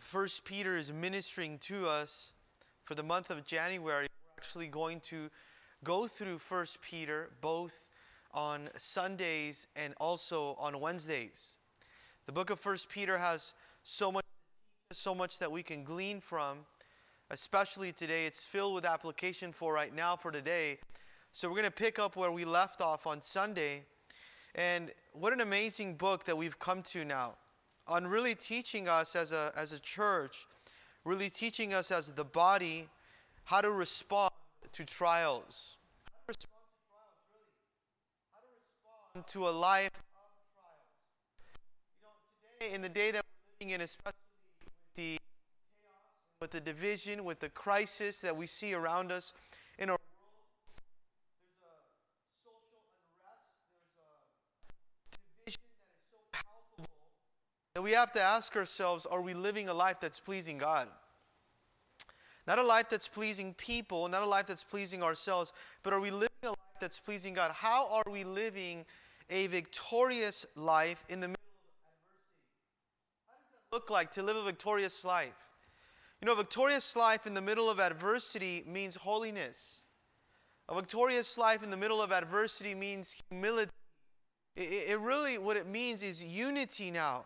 First Peter is ministering to us for the month of January, we're actually going to go through First Peter both on Sundays and also on Wednesdays. The book of First Peter has so much so much that we can glean from, especially today. It's filled with application for right now for today. So we're going to pick up where we left off on Sunday. And what an amazing book that we've come to now on really teaching us as a, as a church, really teaching us as the body how to respond to trials. How to respond to trials, really. How to respond to a life of trials. You know, today, in the day that we're living in, especially with the chaos, with the division, with the crisis that we see around us we have to ask ourselves are we living a life that's pleasing God? Not a life that's pleasing people, not a life that's pleasing ourselves, but are we living a life that's pleasing God? How are we living a victorious life in the middle of adversity? How does that look like to live a victorious life? You know, a victorious life in the middle of adversity means holiness. A victorious life in the middle of adversity means humility. It, it really, what it means is unity now.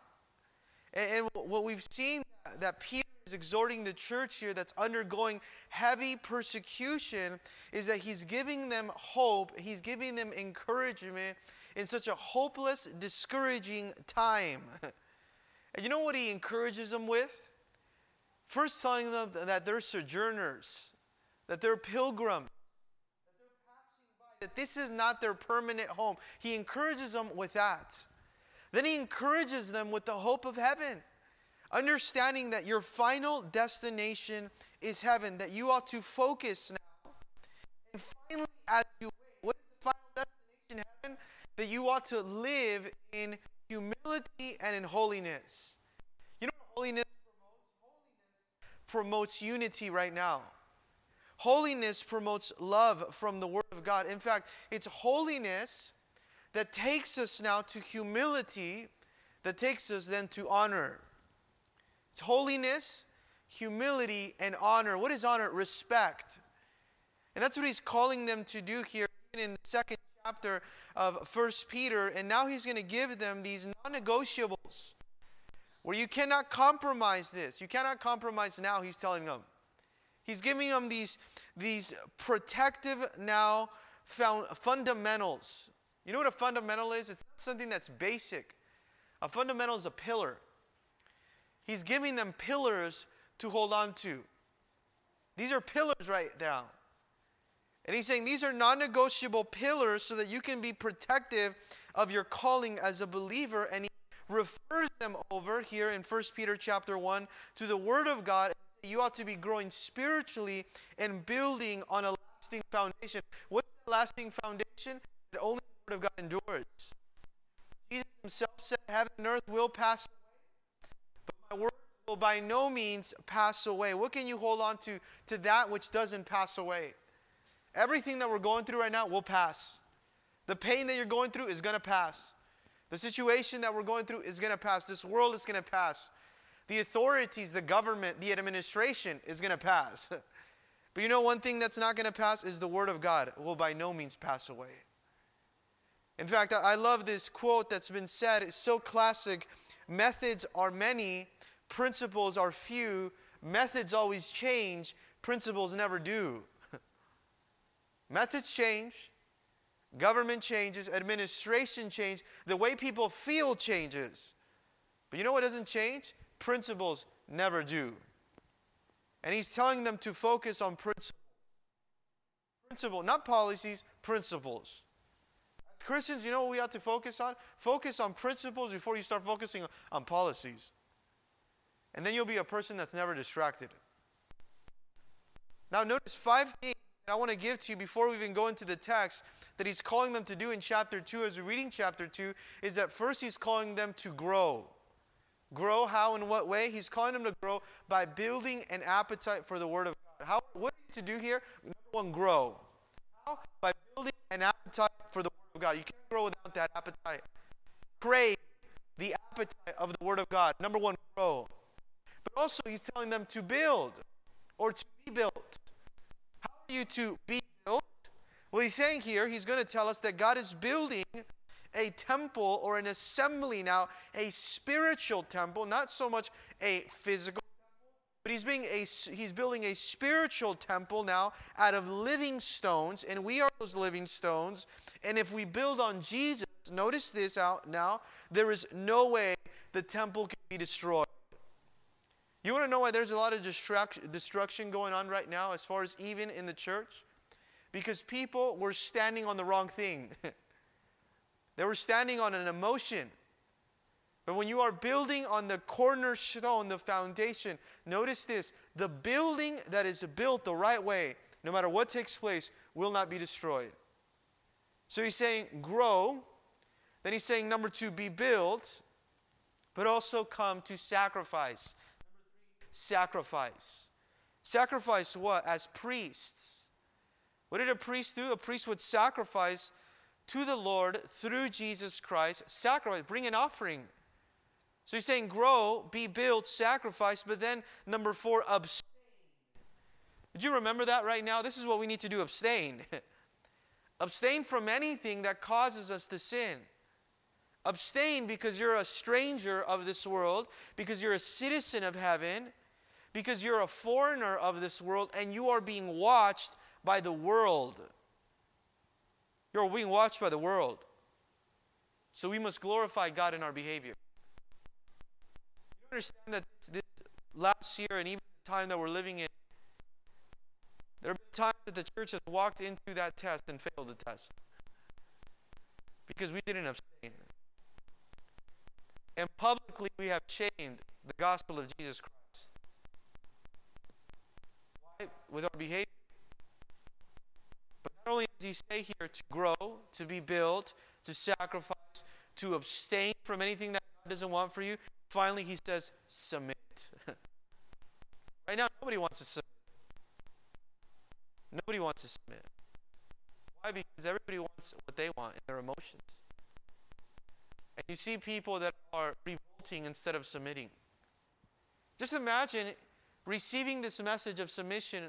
And, and what we've seen that Peter is exhorting the church here that's undergoing heavy persecution is that he's giving them hope, he's giving them encouragement in such a hopeless, discouraging time. and you know what he encourages them with? First, telling them that they're sojourners, that they're pilgrims, that that this is not their permanent home. He encourages them with that. Then he encourages them with the hope of heaven, understanding that your final destination is heaven, that you ought to focus now. And finally, as you wait, what is the final destination, heaven? That you ought to live in humility and in holiness. You know what holiness promotes? Holiness promotes unity right now. Holiness promotes love from the Word of God. In fact, it's holiness that takes us now to humility, that takes us then to honor. It's holiness, humility, and honor. What is honor? Respect. And that's what he's calling them to do here in the second chapter of First Peter. And now he's going to give them these non negotiables where you cannot compromise this. You cannot compromise now, he's telling them. He's giving them these, these protective now found fundamentals you know what a fundamental is? It's not something that's basic. A fundamental is a pillar. He's giving them pillars to hold on to. These are pillars right now. And he's saying these are non negotiable pillars so that you can be protective of your calling as a believer. And he refers them over here in 1 Peter chapter 1 to the Word of God. You ought to be growing spiritually and building on a lasting foundation. What's the lasting foundation? It only word of God endures. Jesus himself said, Heaven and earth will pass away, but my word will by no means pass away. What can you hold on to to that which doesn't pass away? Everything that we're going through right now will pass. The pain that you're going through is going to pass. The situation that we're going through is going to pass. This world is going to pass. The authorities, the government, the administration is going to pass. but you know, one thing that's not going to pass is the Word of God. Will by no means pass away. In fact, I love this quote that's been said. It's so classic. Methods are many, principles are few. Methods always change, principles never do. Methods change, government changes, administration changes, the way people feel changes. But you know what doesn't change? Principles never do. And he's telling them to focus on principles. Principle, not policies, principles. Christians, you know what we ought to focus on? Focus on principles before you start focusing on policies. And then you'll be a person that's never distracted. Now, notice five things that I want to give to you before we even go into the text that he's calling them to do in chapter 2 as we're reading chapter 2 is that first he's calling them to grow. Grow how and what way? He's calling them to grow by building an appetite for the Word of God. How, what are you to do here? Number one, grow. How? By building an appetite of God. You can't grow without that appetite. Crave the appetite of the Word of God. Number one, grow. But also he's telling them to build or to be built. How are you to be built? Well, he's saying here, he's going to tell us that God is building a temple or an assembly now, a spiritual temple, not so much a physical but he's, being a, he's building a spiritual temple now out of living stones, and we are those living stones. And if we build on Jesus, notice this out now, there is no way the temple can be destroyed. You want to know why there's a lot of destruction going on right now, as far as even in the church? Because people were standing on the wrong thing. they were standing on an emotion. But when you are building on the cornerstone, the foundation, notice this the building that is built the right way, no matter what takes place, will not be destroyed. So he's saying grow. Then he's saying, number two, be built, but also come to sacrifice. Sacrifice. Sacrifice what? As priests. What did a priest do? A priest would sacrifice to the Lord through Jesus Christ. Sacrifice, bring an offering. So he's saying grow, be built, sacrifice, but then number four, abstain. Did you remember that right now? This is what we need to do abstain. abstain from anything that causes us to sin. Abstain because you're a stranger of this world, because you're a citizen of heaven, because you're a foreigner of this world, and you are being watched by the world. You're being watched by the world. So we must glorify God in our behavior understand that this last year and even the time that we're living in, there have been times that the church has walked into that test and failed the test because we didn't abstain. And publicly, we have shamed the gospel of Jesus Christ. Why? With our behavior. But not only does he say here to grow, to be built, to sacrifice, to abstain from anything that God doesn't want for you, Finally, he says, submit. right now, nobody wants to submit. Nobody wants to submit. Why? Because everybody wants what they want in their emotions. And you see people that are revolting instead of submitting. Just imagine receiving this message of submission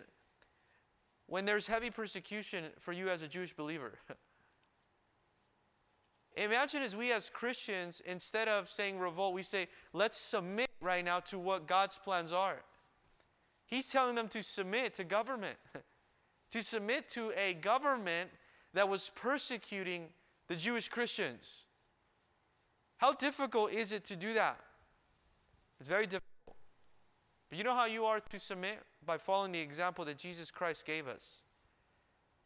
when there's heavy persecution for you as a Jewish believer. Imagine as we as Christians, instead of saying revolt, we say, let's submit right now to what God's plans are. He's telling them to submit to government, to submit to a government that was persecuting the Jewish Christians. How difficult is it to do that? It's very difficult. But you know how you are to submit? By following the example that Jesus Christ gave us.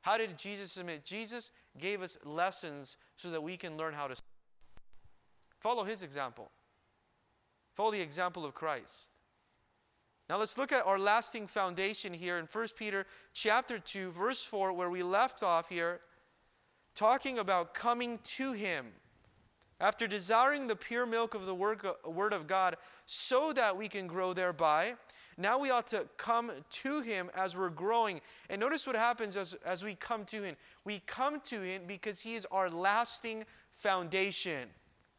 How did Jesus submit? Jesus gave us lessons so that we can learn how to follow his example. Follow the example of Christ. Now let's look at our lasting foundation here in 1 Peter chapter 2 verse 4 where we left off here talking about coming to him after desiring the pure milk of the word of God so that we can grow thereby now we ought to come to Him as we're growing. And notice what happens as, as we come to Him. We come to Him because He is our lasting foundation.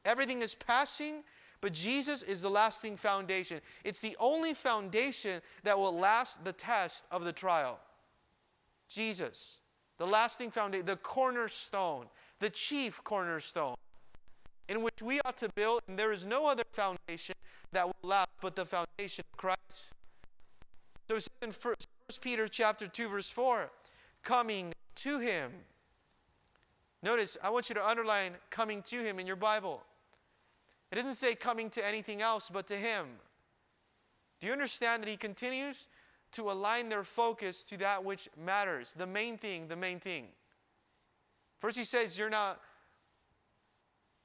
Everything is passing, but Jesus is the lasting foundation. It's the only foundation that will last the test of the trial. Jesus, the lasting foundation, the cornerstone, the chief cornerstone, in which we ought to build, and there is no other foundation that will last but the foundation of Christ. So it says in 1 Peter chapter 2, verse 4, coming to him. Notice, I want you to underline coming to him in your Bible. It doesn't say coming to anything else but to him. Do you understand that he continues to align their focus to that which matters? The main thing, the main thing. First, he says, You're not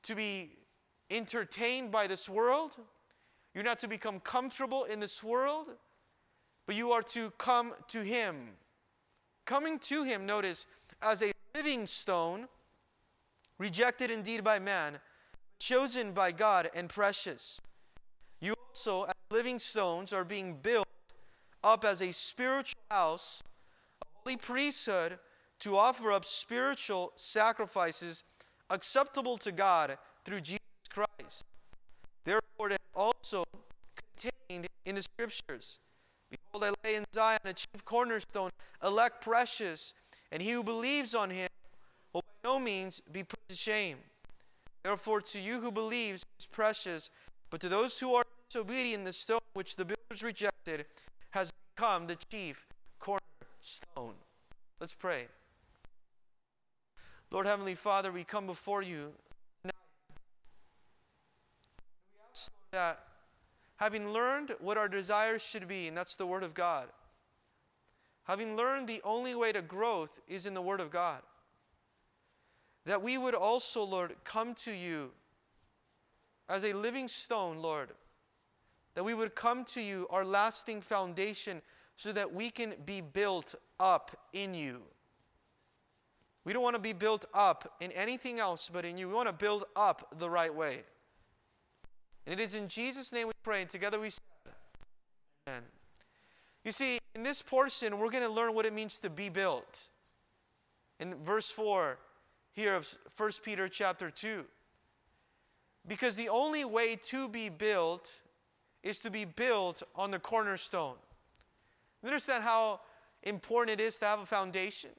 to be entertained by this world, you're not to become comfortable in this world but you are to come to Him. Coming to Him, notice, as a living stone, rejected indeed by man, chosen by God and precious. You also, as living stones, are being built up as a spiritual house, a holy priesthood, to offer up spiritual sacrifices acceptable to God through Jesus Christ. Therefore, it also contained in the scriptures. Behold, I lay in Zion a chief cornerstone, elect precious, and he who believes on him will by no means be put to shame. Therefore, to you who believes is precious, but to those who are disobedient, the stone which the builders rejected has become the chief cornerstone. Let's pray. Lord Heavenly Father, we come before you now. We ask that having learned what our desires should be, and that's the Word of God, having learned the only way to growth is in the Word of God, that we would also, Lord, come to you as a living stone, Lord, that we would come to you, our lasting foundation, so that we can be built up in you. We don't want to be built up in anything else but in you. We want to build up the right way. And it is in Jesus' name we pray, and together we say, Amen. You see, in this portion, we're going to learn what it means to be built. In verse 4 here of 1 Peter chapter 2. Because the only way to be built is to be built on the cornerstone. Understand how important it is to have a foundation?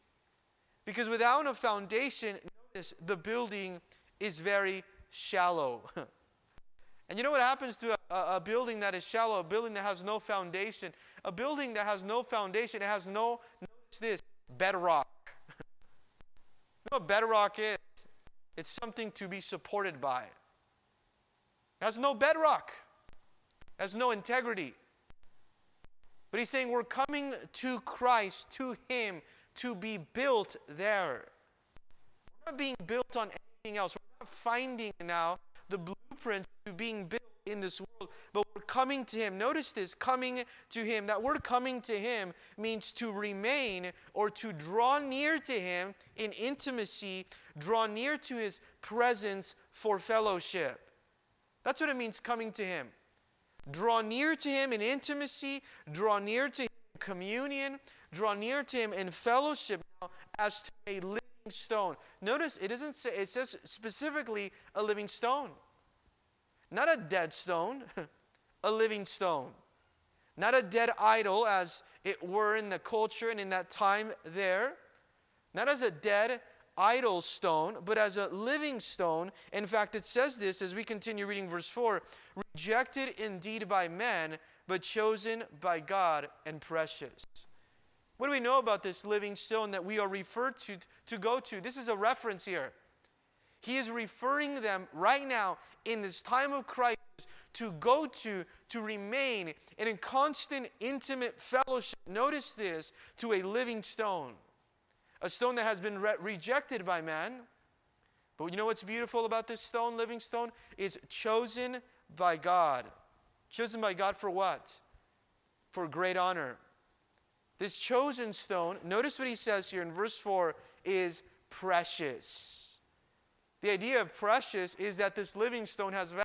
Because without a foundation, notice the building is very shallow. And you know what happens to a, a, building that is shallow, a building that has no foundation? A building that has no foundation, it has no, notice this, bedrock. you know what bedrock is? It's something to be supported by. It has no bedrock, it has no integrity. But he's saying we're coming to Christ, to Him, to be built there. We're not being built on anything else. We're not finding now the blueprint being built in this world, but we're coming to Him. Notice this coming to Him. That word coming to Him means to remain or to draw near to Him in intimacy, draw near to His presence for fellowship. That's what it means coming to Him. Draw near to Him in intimacy, draw near to Him in communion, draw near to Him in fellowship as to a living stone. Notice it doesn't say, it says specifically a living stone. Not a dead stone, a living stone. Not a dead idol, as it were in the culture and in that time there. Not as a dead idol stone, but as a living stone. In fact, it says this as we continue reading verse 4 rejected indeed by men, but chosen by God and precious. What do we know about this living stone that we are referred to to go to? This is a reference here. He is referring them right now in this time of crisis to go to, to remain in a constant, intimate fellowship. Notice this to a living stone, a stone that has been re- rejected by man. But you know what's beautiful about this stone, living stone? Is chosen by God. Chosen by God for what? For great honor. This chosen stone, notice what he says here in verse 4, is precious. The idea of precious is that this living stone has value.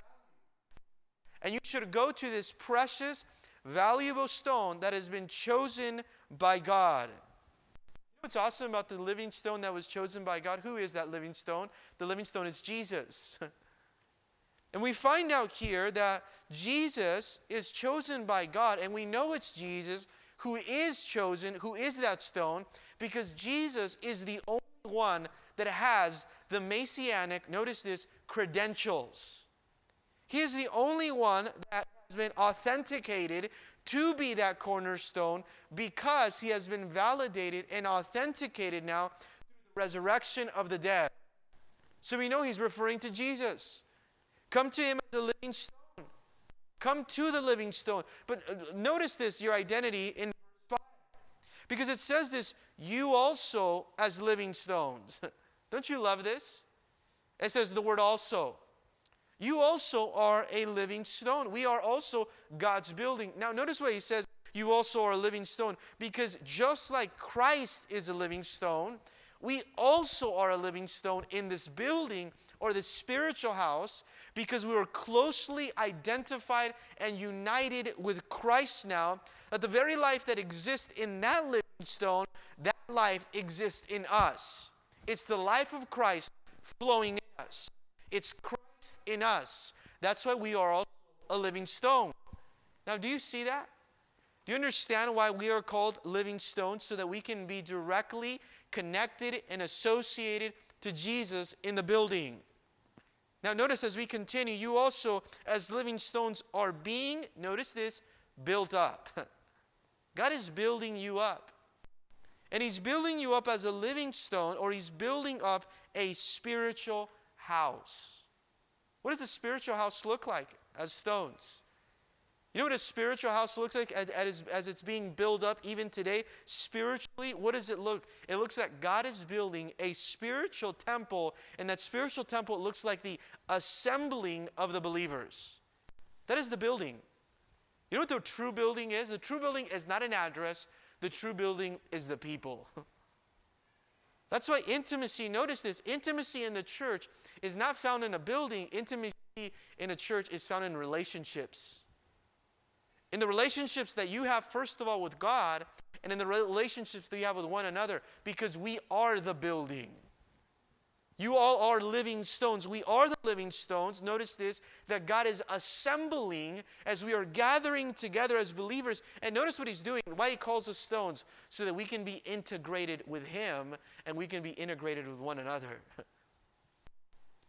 And you should go to this precious, valuable stone that has been chosen by God. what's awesome about the living stone that was chosen by God? Who is that living stone? The living stone is Jesus. and we find out here that Jesus is chosen by God, and we know it's Jesus who is chosen, who is that stone, because Jesus is the only one that has the messianic, notice this, credentials. He is the only one that has been authenticated to be that cornerstone because he has been validated and authenticated now through the resurrection of the dead. So we know he's referring to Jesus. Come to him as a living stone. Come to the living stone. But uh, notice this your identity in verse 5. Because it says this, you also as living stones. Don't you love this? It says the word also. You also are a living stone. We are also God's building. Now, notice what he says you also are a living stone. Because just like Christ is a living stone, we also are a living stone in this building or the spiritual house because we are closely identified and united with Christ now, that the very life that exists in that living stone, that life exists in us. It's the life of Christ flowing in us. It's Christ in us. That's why we are all a living stone. Now, do you see that? Do you understand why we are called living stones? So that we can be directly connected and associated to Jesus in the building. Now, notice as we continue, you also, as living stones, are being, notice this, built up. God is building you up. And He's building you up as a living stone, or He's building up a spiritual house. What does a spiritual house look like as stones? You know what a spiritual house looks like as, it's being built up even today? Spiritually, what does it look? It looks like God is building a spiritual temple, and that spiritual temple looks like the assembling of the believers. That is the building. You know what the true building is? The true building is not an address, the true building is the people. That's why intimacy, notice this intimacy in the church is not found in a building, intimacy in a church is found in relationships. In the relationships that you have, first of all, with God, and in the relationships that you have with one another, because we are the building. You all are living stones. We are the living stones. Notice this that God is assembling as we are gathering together as believers. And notice what He's doing, why He calls us stones, so that we can be integrated with Him and we can be integrated with one another.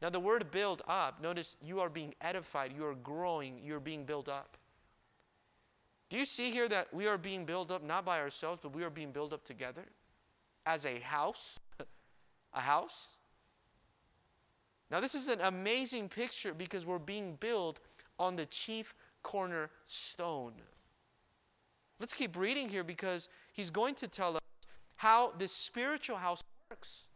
now, the word build up, notice you are being edified, you are growing, you're being built up. Do you see here that we are being built up not by ourselves, but we are being built up together as a house? a house? Now, this is an amazing picture because we're being built on the chief cornerstone. Let's keep reading here because he's going to tell us how this spiritual house works.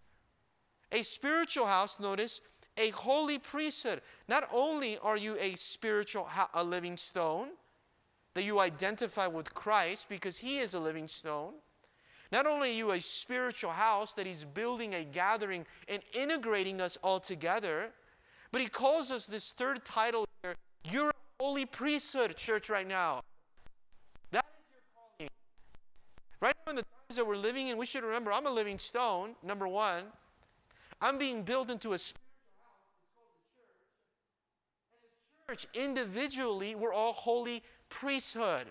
A spiritual house, notice, a holy priesthood. Not only are you a spiritual, a living stone, that you identify with Christ because he is a living stone, not only are you a spiritual house that He's building a gathering and integrating us all together, but He calls us this third title here You're a holy priesthood, church, right now. That is your calling. Right now, in the times that we're living in, we should remember I'm a living stone, number one. I'm being built into a individually, we're all holy priesthood.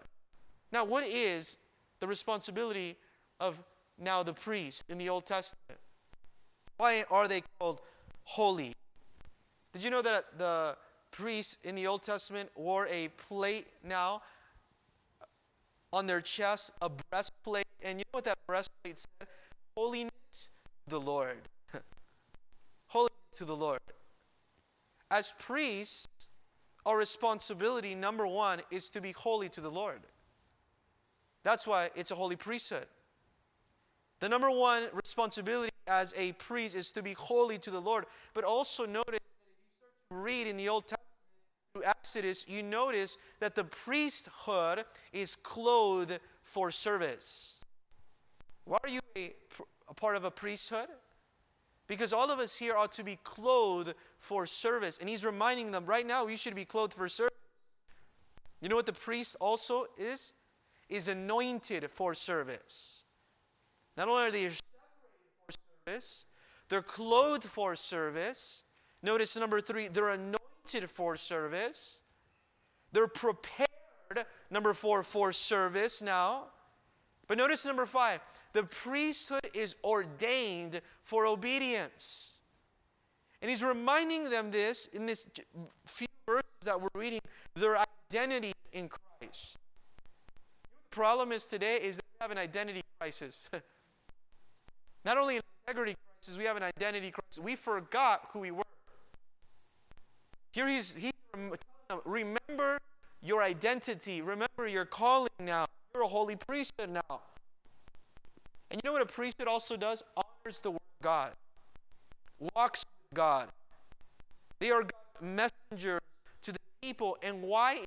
Now, what is the responsibility of now the priests in the Old Testament. Why are they called holy? Did you know that the priests in the Old Testament wore a plate now on their chest, a breastplate? And you know what that breastplate said? Holiness to the Lord. Holiness to the Lord. As priests, our responsibility, number one, is to be holy to the Lord. That's why it's a holy priesthood. The number one responsibility as a priest is to be holy to the Lord. But also notice that if you start to read in the Old Testament through Exodus, you notice that the priesthood is clothed for service. Why are you a, a part of a priesthood? Because all of us here ought to be clothed for service. And he's reminding them right now, you should be clothed for service. You know what the priest also is? Is anointed for service. Not only are they separated for service, they're clothed for service. Notice number three, they're anointed for service. They're prepared, number four, for service now. But notice number five, the priesthood is ordained for obedience. And he's reminding them this in this few verses that we're reading, their identity in Christ. The problem is today is they have an identity crisis. Not only an integrity crisis, we have an identity crisis. We forgot who we were. Here he's, he's remember your identity. Remember your calling now. You're a holy priesthood now. And you know what a priesthood also does? Honors the word of God. Walks with God. They are God's messengers to the people. And why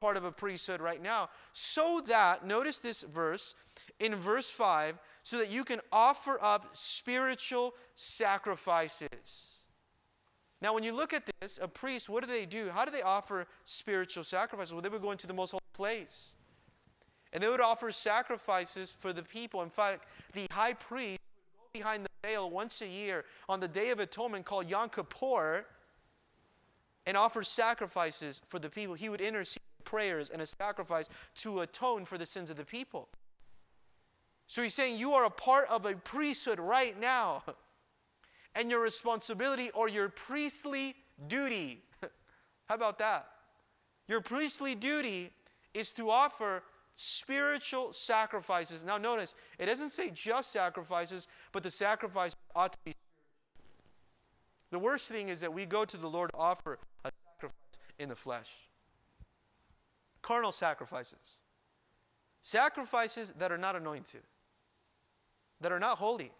part of a priesthood right now, so that, notice this verse in verse 5, so that you can offer up spiritual sacrifices. Now, when you look at this, a priest, what do they do? How do they offer spiritual sacrifices? Well, they would go into the most holy place. And they would offer sacrifices for the people. In fact, the high priest would go behind the veil once a year on the Day of Atonement called Yom Kippur and offer sacrifices for the people. He would intercede prayers and a sacrifice to atone for the sins of the people. So he's saying you are a part of a priesthood right now. And your responsibility or your priestly duty. How about that? Your priestly duty is to offer spiritual sacrifices. Now, notice, it doesn't say just sacrifices, but the sacrifice ought to be. The worst thing is that we go to the Lord to offer a sacrifice in the flesh. Carnal sacrifices. Sacrifices that are not anointed, that are not holy.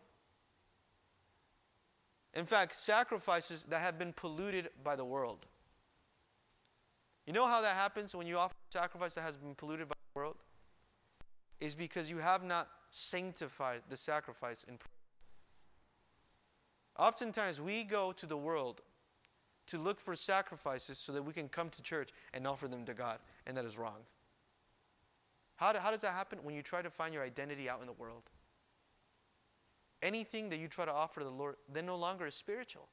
In fact, sacrifices that have been polluted by the world. You know how that happens when you offer a sacrifice that has been polluted by the world? Is because you have not sanctified the sacrifice in prayer. Oftentimes, we go to the world to look for sacrifices so that we can come to church and offer them to God, and that is wrong. How, do, how does that happen? When you try to find your identity out in the world. Anything that you try to offer the Lord, then no longer is spiritual.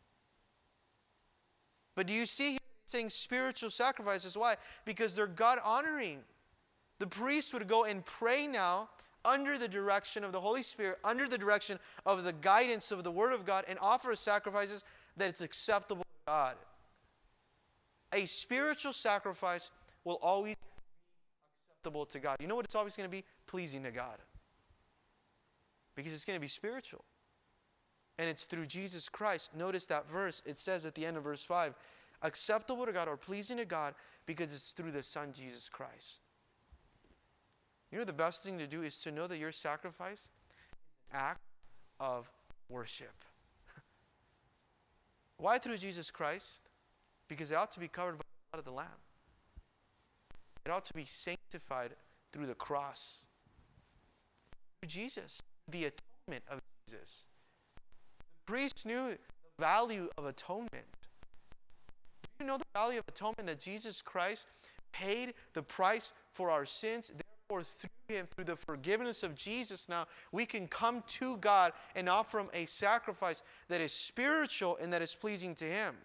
But do you see here saying spiritual sacrifices? Why? Because they're God honoring. The priest would go and pray now under the direction of the Holy Spirit, under the direction of the guidance of the Word of God, and offer sacrifices that it's acceptable God. A spiritual sacrifice will always be acceptable to God. You know what it's always going to be? Pleasing to God. Because it's going to be spiritual. And it's through Jesus Christ. Notice that verse. It says at the end of verse 5 acceptable to God or pleasing to God because it's through the Son Jesus Christ. You know, the best thing to do is to know that your sacrifice is an act of worship. Why through Jesus Christ? Because it ought to be covered by the blood of the Lamb. It ought to be sanctified through the cross. Through Jesus, the atonement of Jesus. The priests knew the value of atonement. Do you know the value of atonement that Jesus Christ paid the price for our sins? Therefore, through Him, through the forgiveness of Jesus, now we can come to God and offer Him a sacrifice that is spiritual and that is pleasing to Him.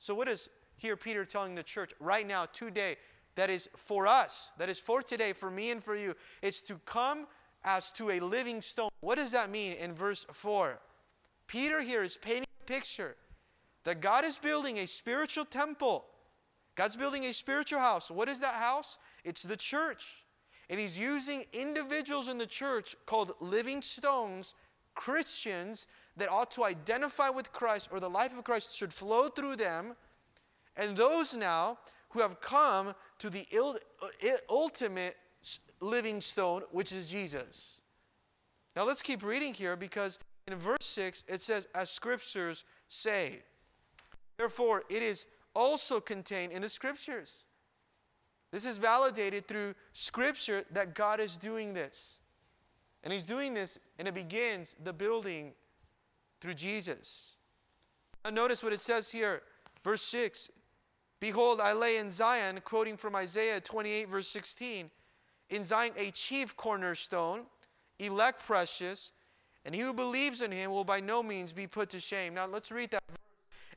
So, what is here Peter telling the church right now, today, that is for us, that is for today, for me and for you? It's to come as to a living stone. What does that mean in verse 4? Peter here is painting a picture that God is building a spiritual temple. God's building a spiritual house. What is that house? It's the church. And he's using individuals in the church called living stones, Christians, that ought to identify with Christ or the life of Christ should flow through them. And those now who have come to the uh, ultimate living stone, which is Jesus. Now let's keep reading here because in verse 6 it says, As scriptures say. Therefore, it is also contained in the scriptures. This is validated through scripture that God is doing this. And He's doing this, and it begins the building through Jesus. Now, notice what it says here, verse 6 Behold, I lay in Zion, quoting from Isaiah 28, verse 16, in Zion a chief cornerstone, elect precious, and he who believes in him will by no means be put to shame. Now, let's read that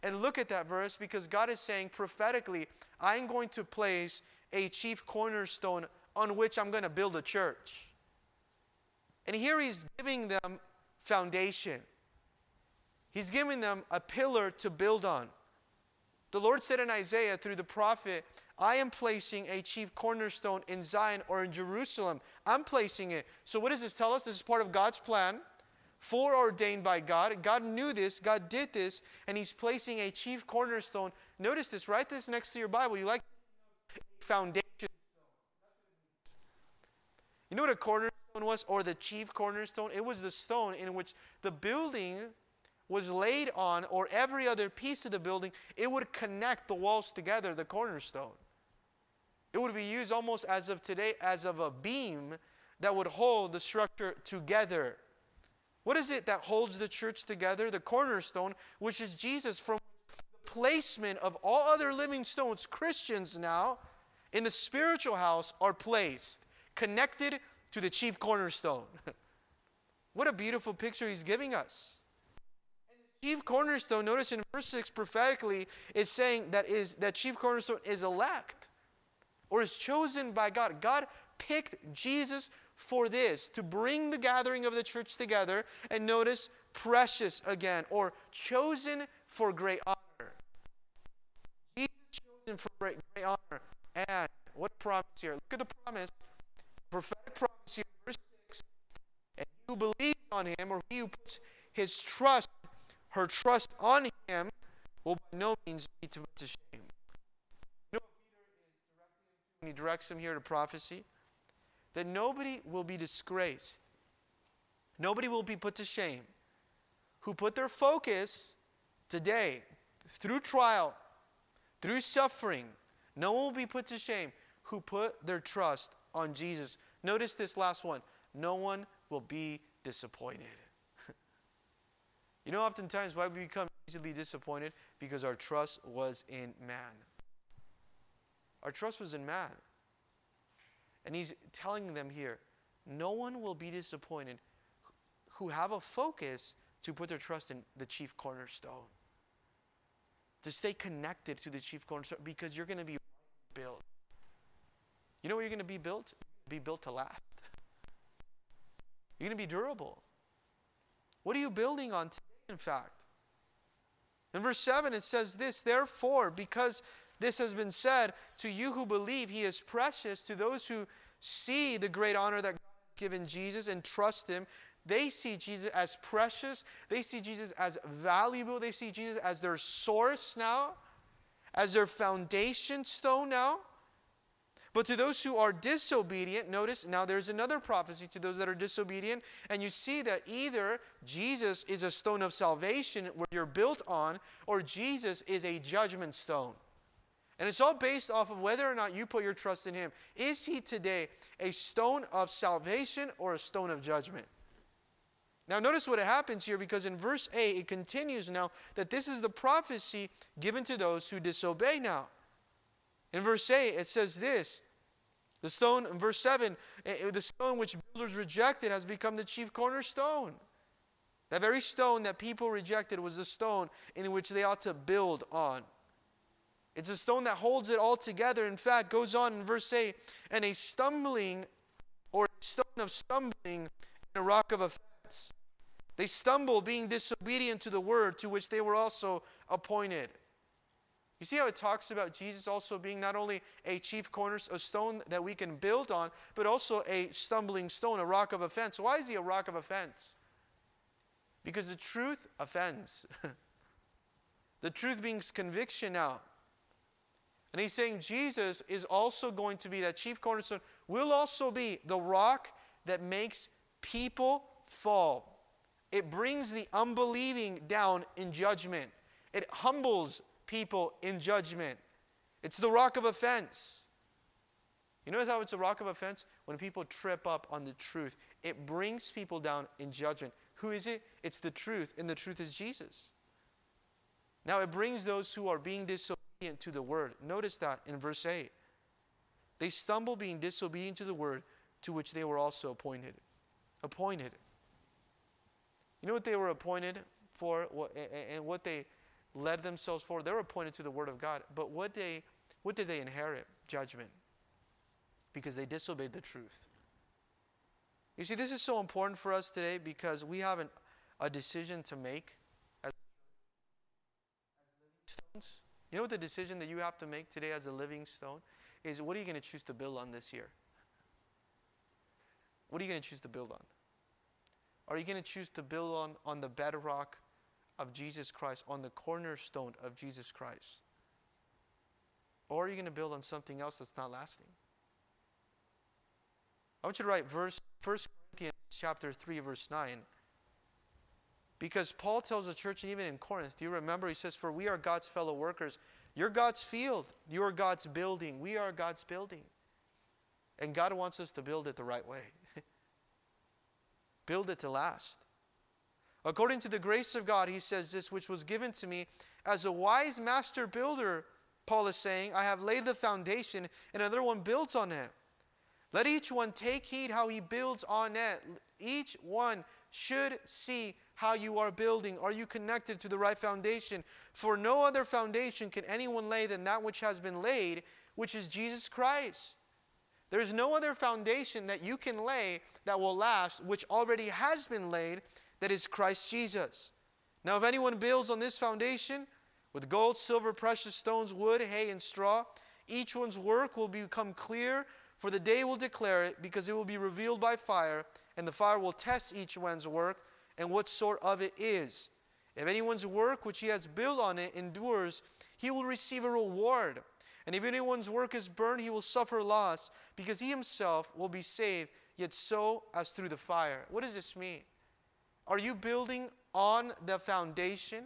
and look at that verse because God is saying prophetically, I'm going to place a chief cornerstone on which I'm going to build a church. And here he's giving them foundation. He's giving them a pillar to build on. The Lord said in Isaiah through the prophet, I am placing a chief cornerstone in Zion or in Jerusalem. I'm placing it. So, what does this tell us? This is part of God's plan, foreordained by God. God knew this, God did this, and He's placing a chief cornerstone. Notice this, write this next to your Bible. You like foundation. You know what a cornerstone was, or the chief cornerstone? It was the stone in which the building was laid on, or every other piece of the building, it would connect the walls together, the cornerstone. It would be used almost as of today, as of a beam that would hold the structure together. What is it that holds the church together? The cornerstone, which is Jesus, from the placement of all other living stones, Christians now in the spiritual house are placed, connected to the chief cornerstone. what a beautiful picture he's giving us chief cornerstone, notice in verse 6 prophetically, is saying that is that chief cornerstone is elect or is chosen by God. God picked Jesus for this, to bring the gathering of the church together. And notice, precious again, or chosen for great honor. Jesus chosen for great, great honor. And what promise here? Look at the promise, prophetic promise here, verse 6. And who believes on him, or he who puts his trust, her trust on him, will by no means be to put to shame. You know what is he directs him here to prophecy? That nobody will be disgraced. Nobody will be put to shame who put their focus today through trial, through suffering. No one will be put to shame who put their trust on Jesus. Notice this last one no one will be disappointed. you know, oftentimes why we become easily disappointed? Because our trust was in man. Our trust was in man. And he's telling them here no one will be disappointed who have a focus to put their trust in the chief cornerstone. To stay connected to the chief cornerstone because you're going to be built. You know where you're going to be built? Be built to last. You're going to be durable. What are you building on today, in fact? In verse 7, it says this Therefore, because this has been said, to you who believe, he is precious. To those who see the great honor that God has given Jesus and trust him, they see Jesus as precious. They see Jesus as valuable. They see Jesus as their source now, as their foundation stone now. But to those who are disobedient, notice now there's another prophecy to those that are disobedient, and you see that either Jesus is a stone of salvation where you're built on, or Jesus is a judgment stone. And it's all based off of whether or not you put your trust in Him. Is He today a stone of salvation or a stone of judgment? Now, notice what happens here because in verse 8 it continues now that this is the prophecy given to those who disobey now. In verse 8, it says this the stone, in verse 7, eh, eh, the stone which builders rejected has become the chief cornerstone. That very stone that people rejected was the stone in which they ought to build on. It's a stone that holds it all together. In fact, goes on in verse 8, and a stumbling or a stone of stumbling and a rock of offense. They stumble being disobedient to the word to which they were also appointed. You see how it talks about Jesus also being not only a chief cornerstone, a stone that we can build on, but also a stumbling stone, a rock of offense. Why is he a rock of offense? Because the truth offends. the truth brings conviction out. And he's saying Jesus is also going to be that chief cornerstone, will also be the rock that makes people fall. It brings the unbelieving down in judgment. It humbles people in judgment. It's the rock of offense. You notice how it's a rock of offense? When people trip up on the truth, it brings people down in judgment. Who is it? It's the truth, and the truth is Jesus. Now it brings those who are being disobedient to the word. Notice that in verse 8. They stumble being disobedient to the word to which they were also appointed. Appointed. You know what they were appointed for and what they led themselves for. They were appointed to the Word of God. But what, they, what did they inherit? Judgment. Because they disobeyed the truth. You see, this is so important for us today because we have an, a decision to make as, living stones. You know what the decision that you have to make today as a living stone is what are you going to choose to build on this year? What are you going to choose to build on? Are you going to choose to build on, on the bedrock of Jesus Christ, on the cornerstone of Jesus Christ? Or are you going to build on something else that's not lasting? I want you to write verse 1 Corinthians chapter 3, verse 9. Because Paul tells the church, even in Corinth, do you remember? He says, For we are God's fellow workers. You're God's field. You are God's building. We are God's building. And God wants us to build it the right way. Build it to last. According to the grace of God, he says this, which was given to me as a wise master builder, Paul is saying, I have laid the foundation, and another one builds on it. Let each one take heed how he builds on it. Each one should see how you are building? Are you connected to the right foundation? For no other foundation can anyone lay than that which has been laid, which is Jesus Christ. There's no other foundation that you can lay that will last, which already has been laid, that is Christ Jesus. Now, if anyone builds on this foundation with gold, silver, precious stones, wood, hay, and straw, each one's work will become clear, for the day will declare it, because it will be revealed by fire, and the fire will test each one's work and what sort of it is. If anyone's work which he has built on it endures, he will receive a reward. And if anyone's work is burned, he will suffer loss, because he himself will be saved, yet so as through the fire. What does this mean? Are you building on the foundation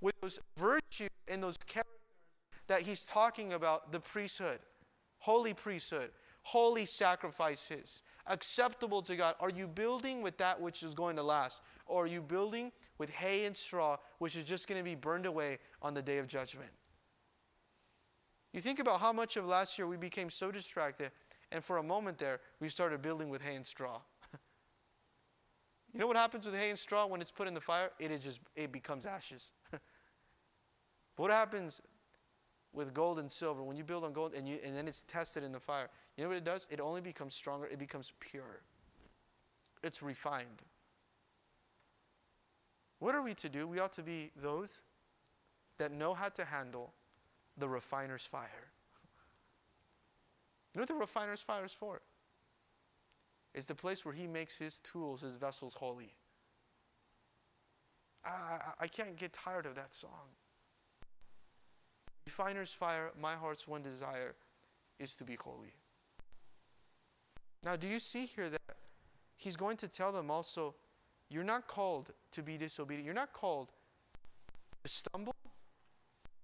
with those virtues and those characters that he's talking about the priesthood, holy priesthood, holy sacrifices, acceptable to God? Are you building with that which is going to last? Or are you building with hay and straw, which is just going to be burned away on the day of judgment? You think about how much of last year we became so distracted, and for a moment there, we started building with hay and straw. you know what happens with hay and straw when it's put in the fire? It is just it becomes ashes. what happens with gold and silver when you build on gold and you and then it's tested in the fire? You know what it does? It only becomes stronger. It becomes pure. It's refined. What are we to do? We ought to be those that know how to handle the refiner's fire. You know what the refiner's fire is for? It's the place where he makes his tools, his vessels holy. I, I, I can't get tired of that song. Refiner's fire, my heart's one desire is to be holy. Now, do you see here that he's going to tell them also, you're not called to be disobedient. You're not called to stumble.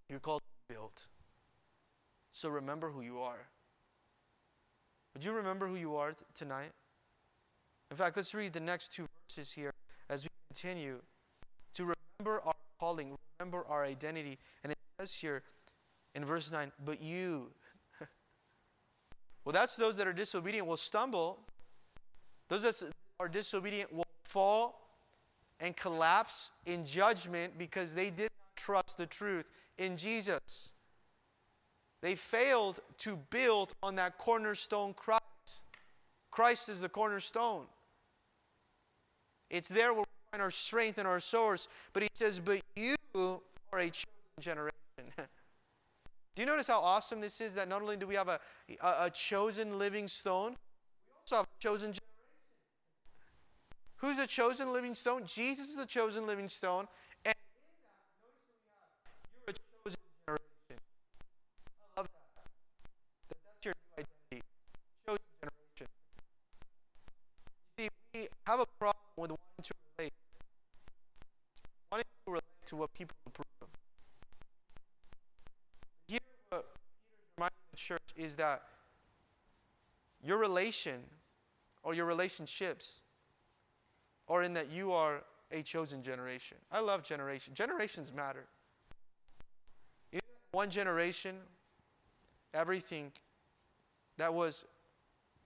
You're called built. So remember who you are. Would you remember who you are t- tonight? In fact, let's read the next two verses here as we continue to remember our calling, remember our identity. And it says here in verse 9, but you. well, that's those that are disobedient will stumble. Those that are disobedient will fall and collapse in judgment because they did not trust the truth in Jesus. They failed to build on that cornerstone Christ. Christ is the cornerstone. It's there where we find our strength and our source. But he says, But you are a chosen generation. do you notice how awesome this is? That not only do we have a, a, a chosen living stone, we also have a chosen generation. Who's a chosen living stone? Jesus is a chosen living stone. have a problem with wanting to relate, wanting to relate to what people approve of. Here, what Peter's reminding the church is that your relation or your relationships are in that you are a chosen generation. I love generation. Generations matter. In one generation, everything that was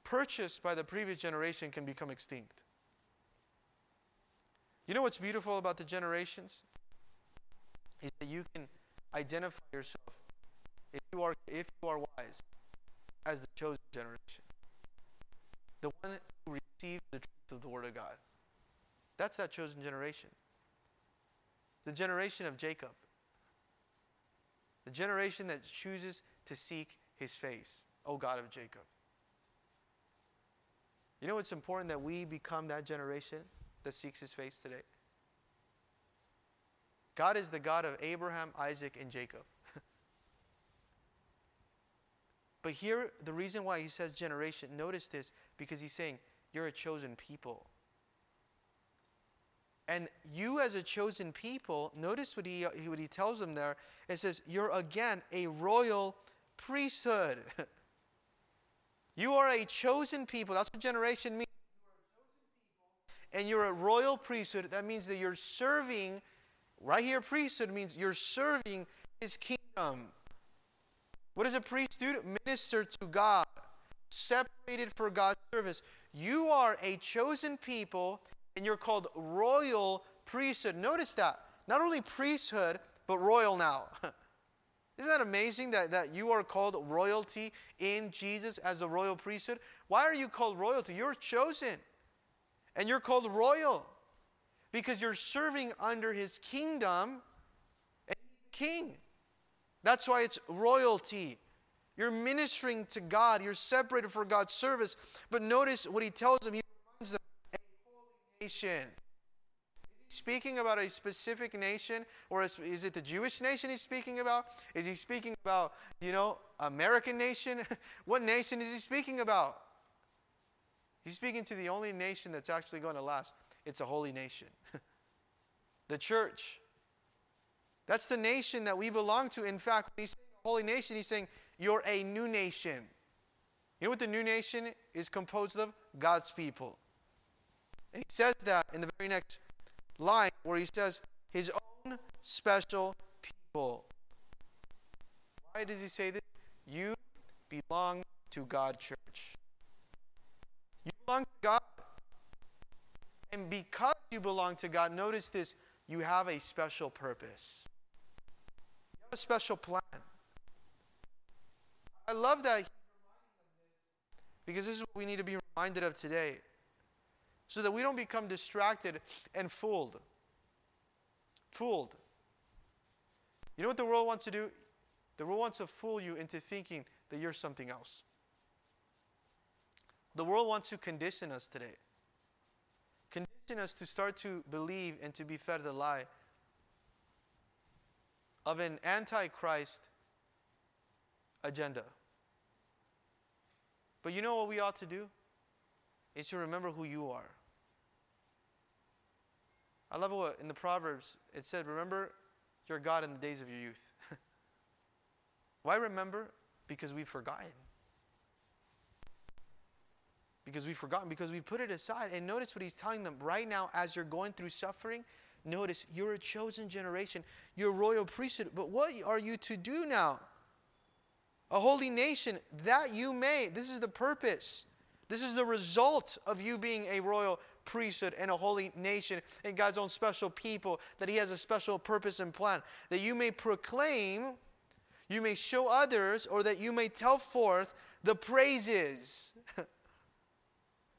purchased by the previous generation can become extinct. You know what's beautiful about the generations? Is that you can identify yourself if you are if you are wise as the chosen generation. The one who received the truth of the word of God. That's that chosen generation. The generation of Jacob. The generation that chooses to seek his face, O God of Jacob. You know it's important that we become that generation? that seeks his face today? God is the God of Abraham, Isaac, and Jacob. but here, the reason why he says generation, notice this, because he's saying, You're a chosen people. And you, as a chosen people, notice what he, what he tells them there. It says, You're again a royal priesthood. you are a chosen people. That's what generation means and you're a royal priesthood, that means that you're serving, right here, priesthood means you're serving his kingdom. What does a priest do? Minister to God, separated for God's service. You are a chosen people, and you're called royal priesthood. Notice that. Not only priesthood, but royal now. Isn't that amazing that, that you are called royalty in Jesus as a royal priesthood? Why are you called royalty? You're chosen. And you're called royal because you're serving under his kingdom and king. That's why it's royalty. You're ministering to God. You're separated for God's service. But notice what he tells them. He reminds them, a holy nation. Speaking about a specific nation? Or is, is it the Jewish nation he's speaking about? Is he speaking about, you know, American nation? what nation is he speaking about? He's speaking to the only nation that's actually going to last. It's a holy nation. the church. That's the nation that we belong to. In fact, when he's saying holy nation, he's saying, You're a new nation. You know what the new nation is composed of? God's people. And he says that in the very next line where he says, His own special people. Why does he say this? You belong to God, church. You belong to God. And because you belong to God, notice this you have a special purpose, you have a special plan. I love that because this is what we need to be reminded of today so that we don't become distracted and fooled. Fooled. You know what the world wants to do? The world wants to fool you into thinking that you're something else. The world wants to condition us today us to start to believe and to be fed the lie of an antichrist agenda. But you know what we ought to do? Is to remember who you are. I love what in the Proverbs it said, Remember your God in the days of your youth. Why remember? Because we've forgotten because we've forgotten, because we put it aside. And notice what he's telling them right now as you're going through suffering. Notice you're a chosen generation, you're a royal priesthood. But what are you to do now? A holy nation that you may. This is the purpose. This is the result of you being a royal priesthood and a holy nation and God's own special people, that He has a special purpose and plan. That you may proclaim, you may show others, or that you may tell forth the praises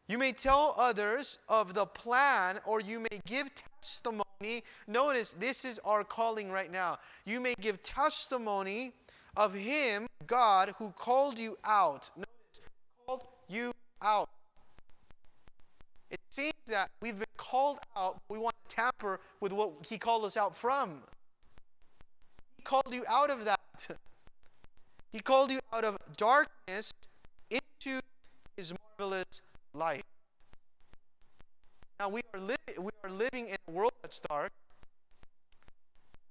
You may tell others of the plan, or you may give testimony. Notice, this is our calling right now. You may give testimony of Him, God, who called you out. Notice, called you out. It seems that we've been called out, but we want to tamper with what He called us out from. He called you out of that. He called you out of darkness into His marvelous light. Now we are, li- we are living in a world that's dark.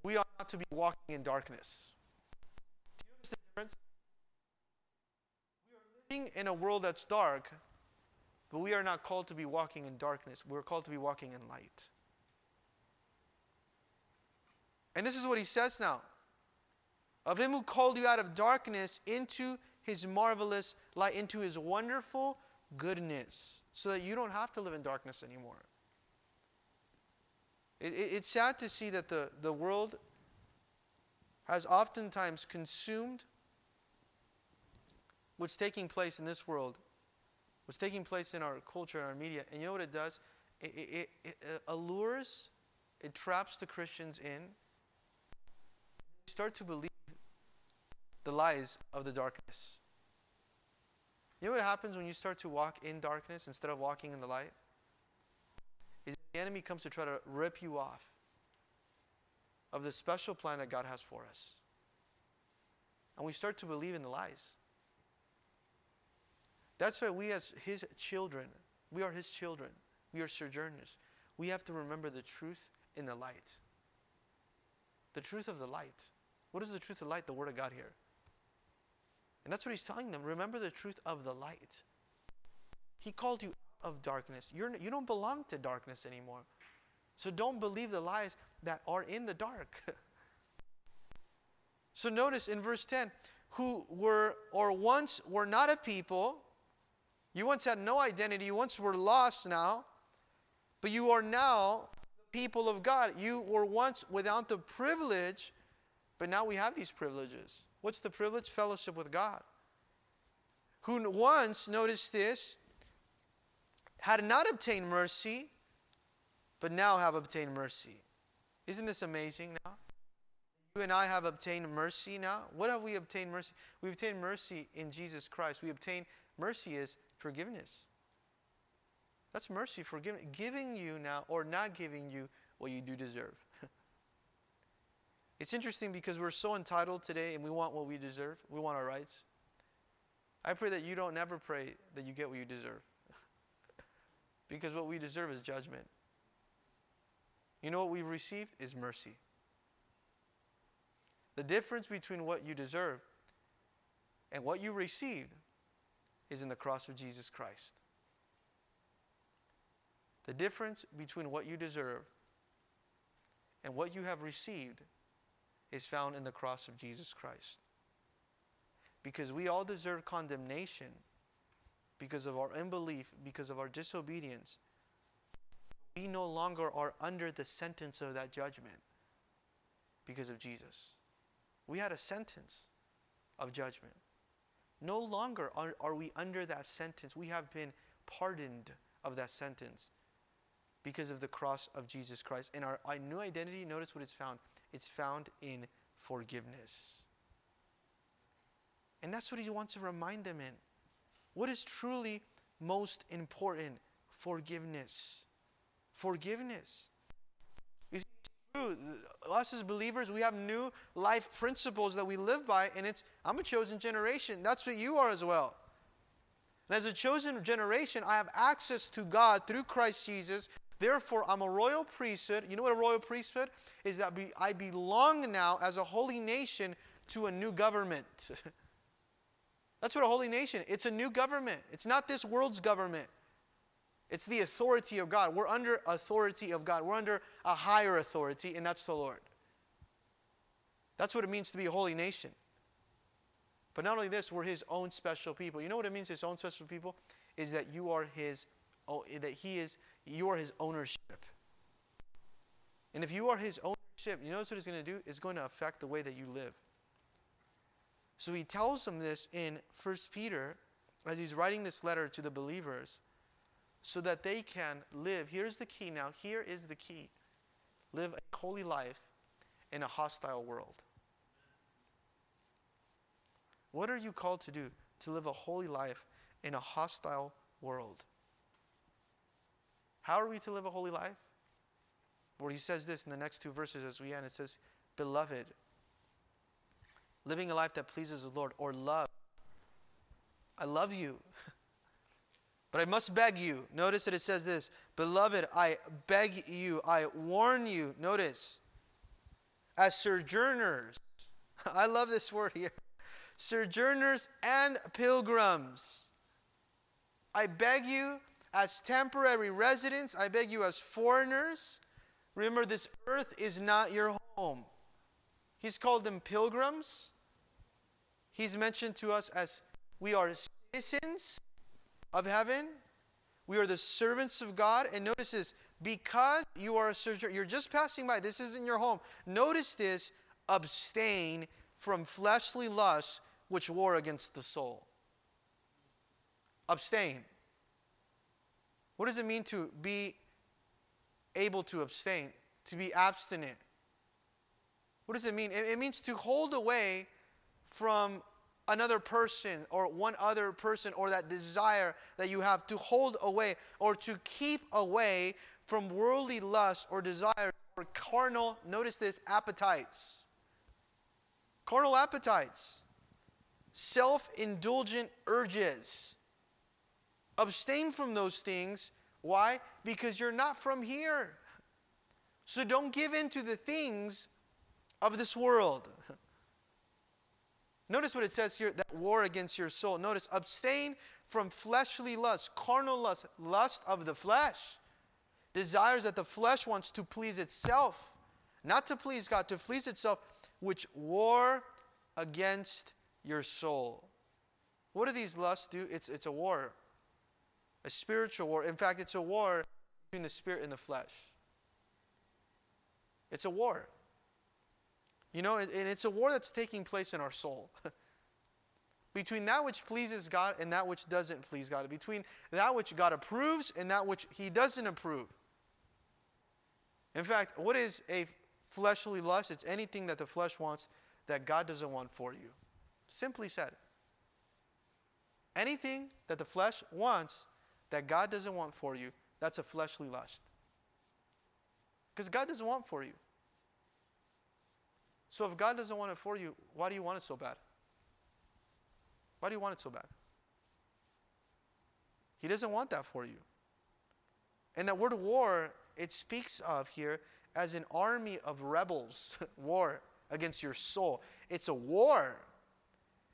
We are not to be walking in darkness. Do you understand the difference? We are living in a world that's dark, but we are not called to be walking in darkness. We're called to be walking in light. And this is what he says now. Of him who called you out of darkness into his marvelous light, into his wonderful goodness so that you don't have to live in darkness anymore. It, it, it's sad to see that the, the world has oftentimes consumed what's taking place in this world, what's taking place in our culture and our media. And you know what it does? It, it, it, allures, it traps the Christians in. They start to believe the lies of the darkness. You know what happens when you start to walk in darkness instead of walking in the light? Is the enemy comes to try to rip you off of the special plan that God has for us. And we start to believe in the lies. That's why we, as His children, we are His children, we are sojourners. We have to remember the truth in the light. The truth of the light. What is the truth of light? The Word of God here. And that's what he's telling them. Remember the truth of the light. He called you out of darkness. You're, you don't belong to darkness anymore. So don't believe the lies that are in the dark. so notice in verse 10 who were or once were not a people. You once had no identity. You once were lost now. But you are now people of God. You were once without the privilege, but now we have these privileges. What's the privilege? Fellowship with God. Who once, notice this, had not obtained mercy, but now have obtained mercy. Isn't this amazing now? You and I have obtained mercy now. What have we obtained mercy? We obtained mercy in Jesus Christ. We obtain mercy is forgiveness. That's mercy, forgiving, giving you now or not giving you what you do deserve. It's interesting because we're so entitled today and we want what we deserve. We want our rights. I pray that you don't never pray that you get what you deserve. because what we deserve is judgment. You know what we've received is mercy. The difference between what you deserve and what you received is in the cross of Jesus Christ. The difference between what you deserve and what you have received is found in the cross of Jesus Christ. Because we all deserve condemnation because of our unbelief, because of our disobedience. We no longer are under the sentence of that judgment because of Jesus. We had a sentence of judgment. No longer are, are we under that sentence. We have been pardoned of that sentence because of the cross of Jesus Christ. And our, our new identity, notice what it's found. It's found in forgiveness. And that's what he wants to remind them in. What is truly most important? Forgiveness. Forgiveness. You see, true. Us as believers, we have new life principles that we live by, and it's I'm a chosen generation. That's what you are as well. And as a chosen generation, I have access to God through Christ Jesus Therefore, I'm a royal priesthood. You know what a royal priesthood is? That be, I belong now as a holy nation to a new government. That's what a holy nation. It's a new government. It's not this world's government. It's the authority of God. We're under authority of God. We're under a higher authority, and that's the Lord. That's what it means to be a holy nation. But not only this, we're His own special people. You know what it means, His own special people? Is that you are His, oh, that He is you are his ownership. And if you are his ownership, you notice what he's going to do? It's going to affect the way that you live. So he tells them this in 1 Peter as he's writing this letter to the believers so that they can live. Here's the key now. Here is the key live a holy life in a hostile world. What are you called to do? To live a holy life in a hostile world. How are we to live a holy life? Where he says this in the next two verses as we end. It says, Beloved, living a life that pleases the Lord, or love. I love you. But I must beg you. Notice that it says this Beloved, I beg you, I warn you. Notice, as sojourners. I love this word here. Sojourners and pilgrims. I beg you as temporary residents, I beg you, as foreigners, remember this earth is not your home. He's called them pilgrims. He's mentioned to us as we are citizens of heaven. We are the servants of God. And notice this because you are a sojourner, you're just passing by, this isn't your home. Notice this abstain from fleshly lusts which war against the soul. Abstain. What does it mean to be able to abstain, to be abstinent? What does it mean? It, it means to hold away from another person or one other person or that desire that you have to hold away or to keep away from worldly lust or desire or carnal, notice this, appetites. Carnal appetites, self indulgent urges. Abstain from those things. Why? Because you're not from here. So don't give in to the things of this world. Notice what it says here that war against your soul. Notice abstain from fleshly lust, carnal lust, lust of the flesh, desires that the flesh wants to please itself, not to please God, to please itself, which war against your soul. What do these lusts do? It's, it's a war a spiritual war. In fact, it's a war between the spirit and the flesh. It's a war. You know, and it's a war that's taking place in our soul. between that which pleases God and that which doesn't please God, between that which God approves and that which He doesn't approve. In fact, what is a fleshly lust? It's anything that the flesh wants that God doesn't want for you. Simply said. Anything that the flesh wants that God doesn't want for you, that's a fleshly lust. Because God doesn't want for you. So if God doesn't want it for you, why do you want it so bad? Why do you want it so bad? He doesn't want that for you. And that word war, it speaks of here as an army of rebels, war against your soul. It's a war.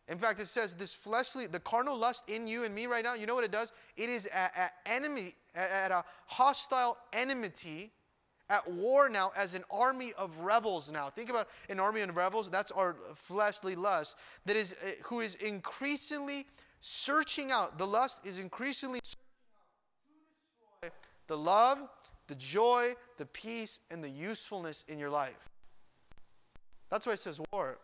In fact, it says this fleshly, the carnal lust in you and me right now, you know what it does? It is at, enemy, at a hostile enmity, at war now as an army of rebels now. Think about an army of rebels, that's our fleshly lust, that is, uh, who is increasingly searching out, the lust is increasingly searching out the love, the joy, the peace, and the usefulness in your life. That's why it says war,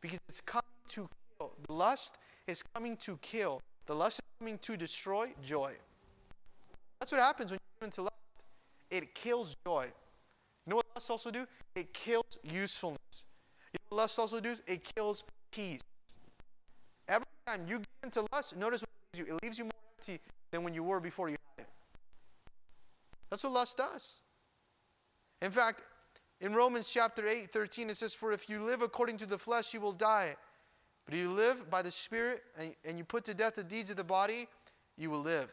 because it's coming to kill. The lust is coming to kill. The lust is coming to destroy joy. That's what happens when you give into lust. It kills joy. You know what lust also do? It kills usefulness. You know what lust also does? It kills peace. Every time you get into lust, notice what it leaves you. It leaves you more empty than when you were before you had it. That's what lust does. In fact, in Romans chapter 8, 13, it says, For if you live according to the flesh, you will die. But if you live by the Spirit and, and you put to death the deeds of the body, you will live.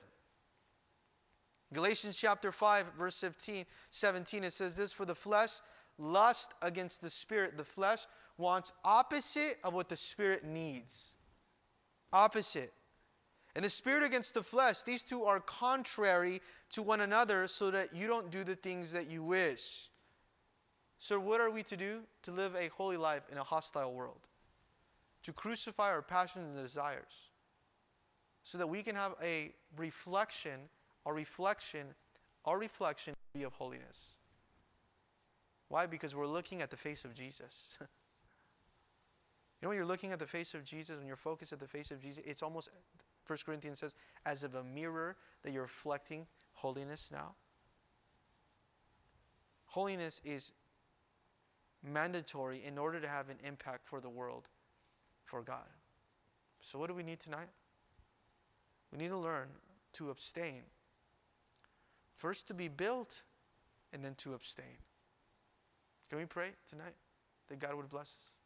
Galatians chapter 5, verse 15, 17, it says this For the flesh lust against the spirit. The flesh wants opposite of what the spirit needs. Opposite. And the spirit against the flesh, these two are contrary to one another so that you don't do the things that you wish. So, what are we to do? To live a holy life in a hostile world. To crucify our passions and desires. So that we can have a reflection, our reflection, our reflection be of holiness. Why? Because we're looking at the face of Jesus. you know, when you're looking at the face of Jesus, when you're focused at the face of Jesus, it's almost, 1 Corinthians says, as of a mirror that you're reflecting holiness now. Holiness is mandatory in order to have an impact for the world, for God. So, what do we need tonight? We need to learn to abstain. First, to be built, and then to abstain. Can we pray tonight that God would bless us?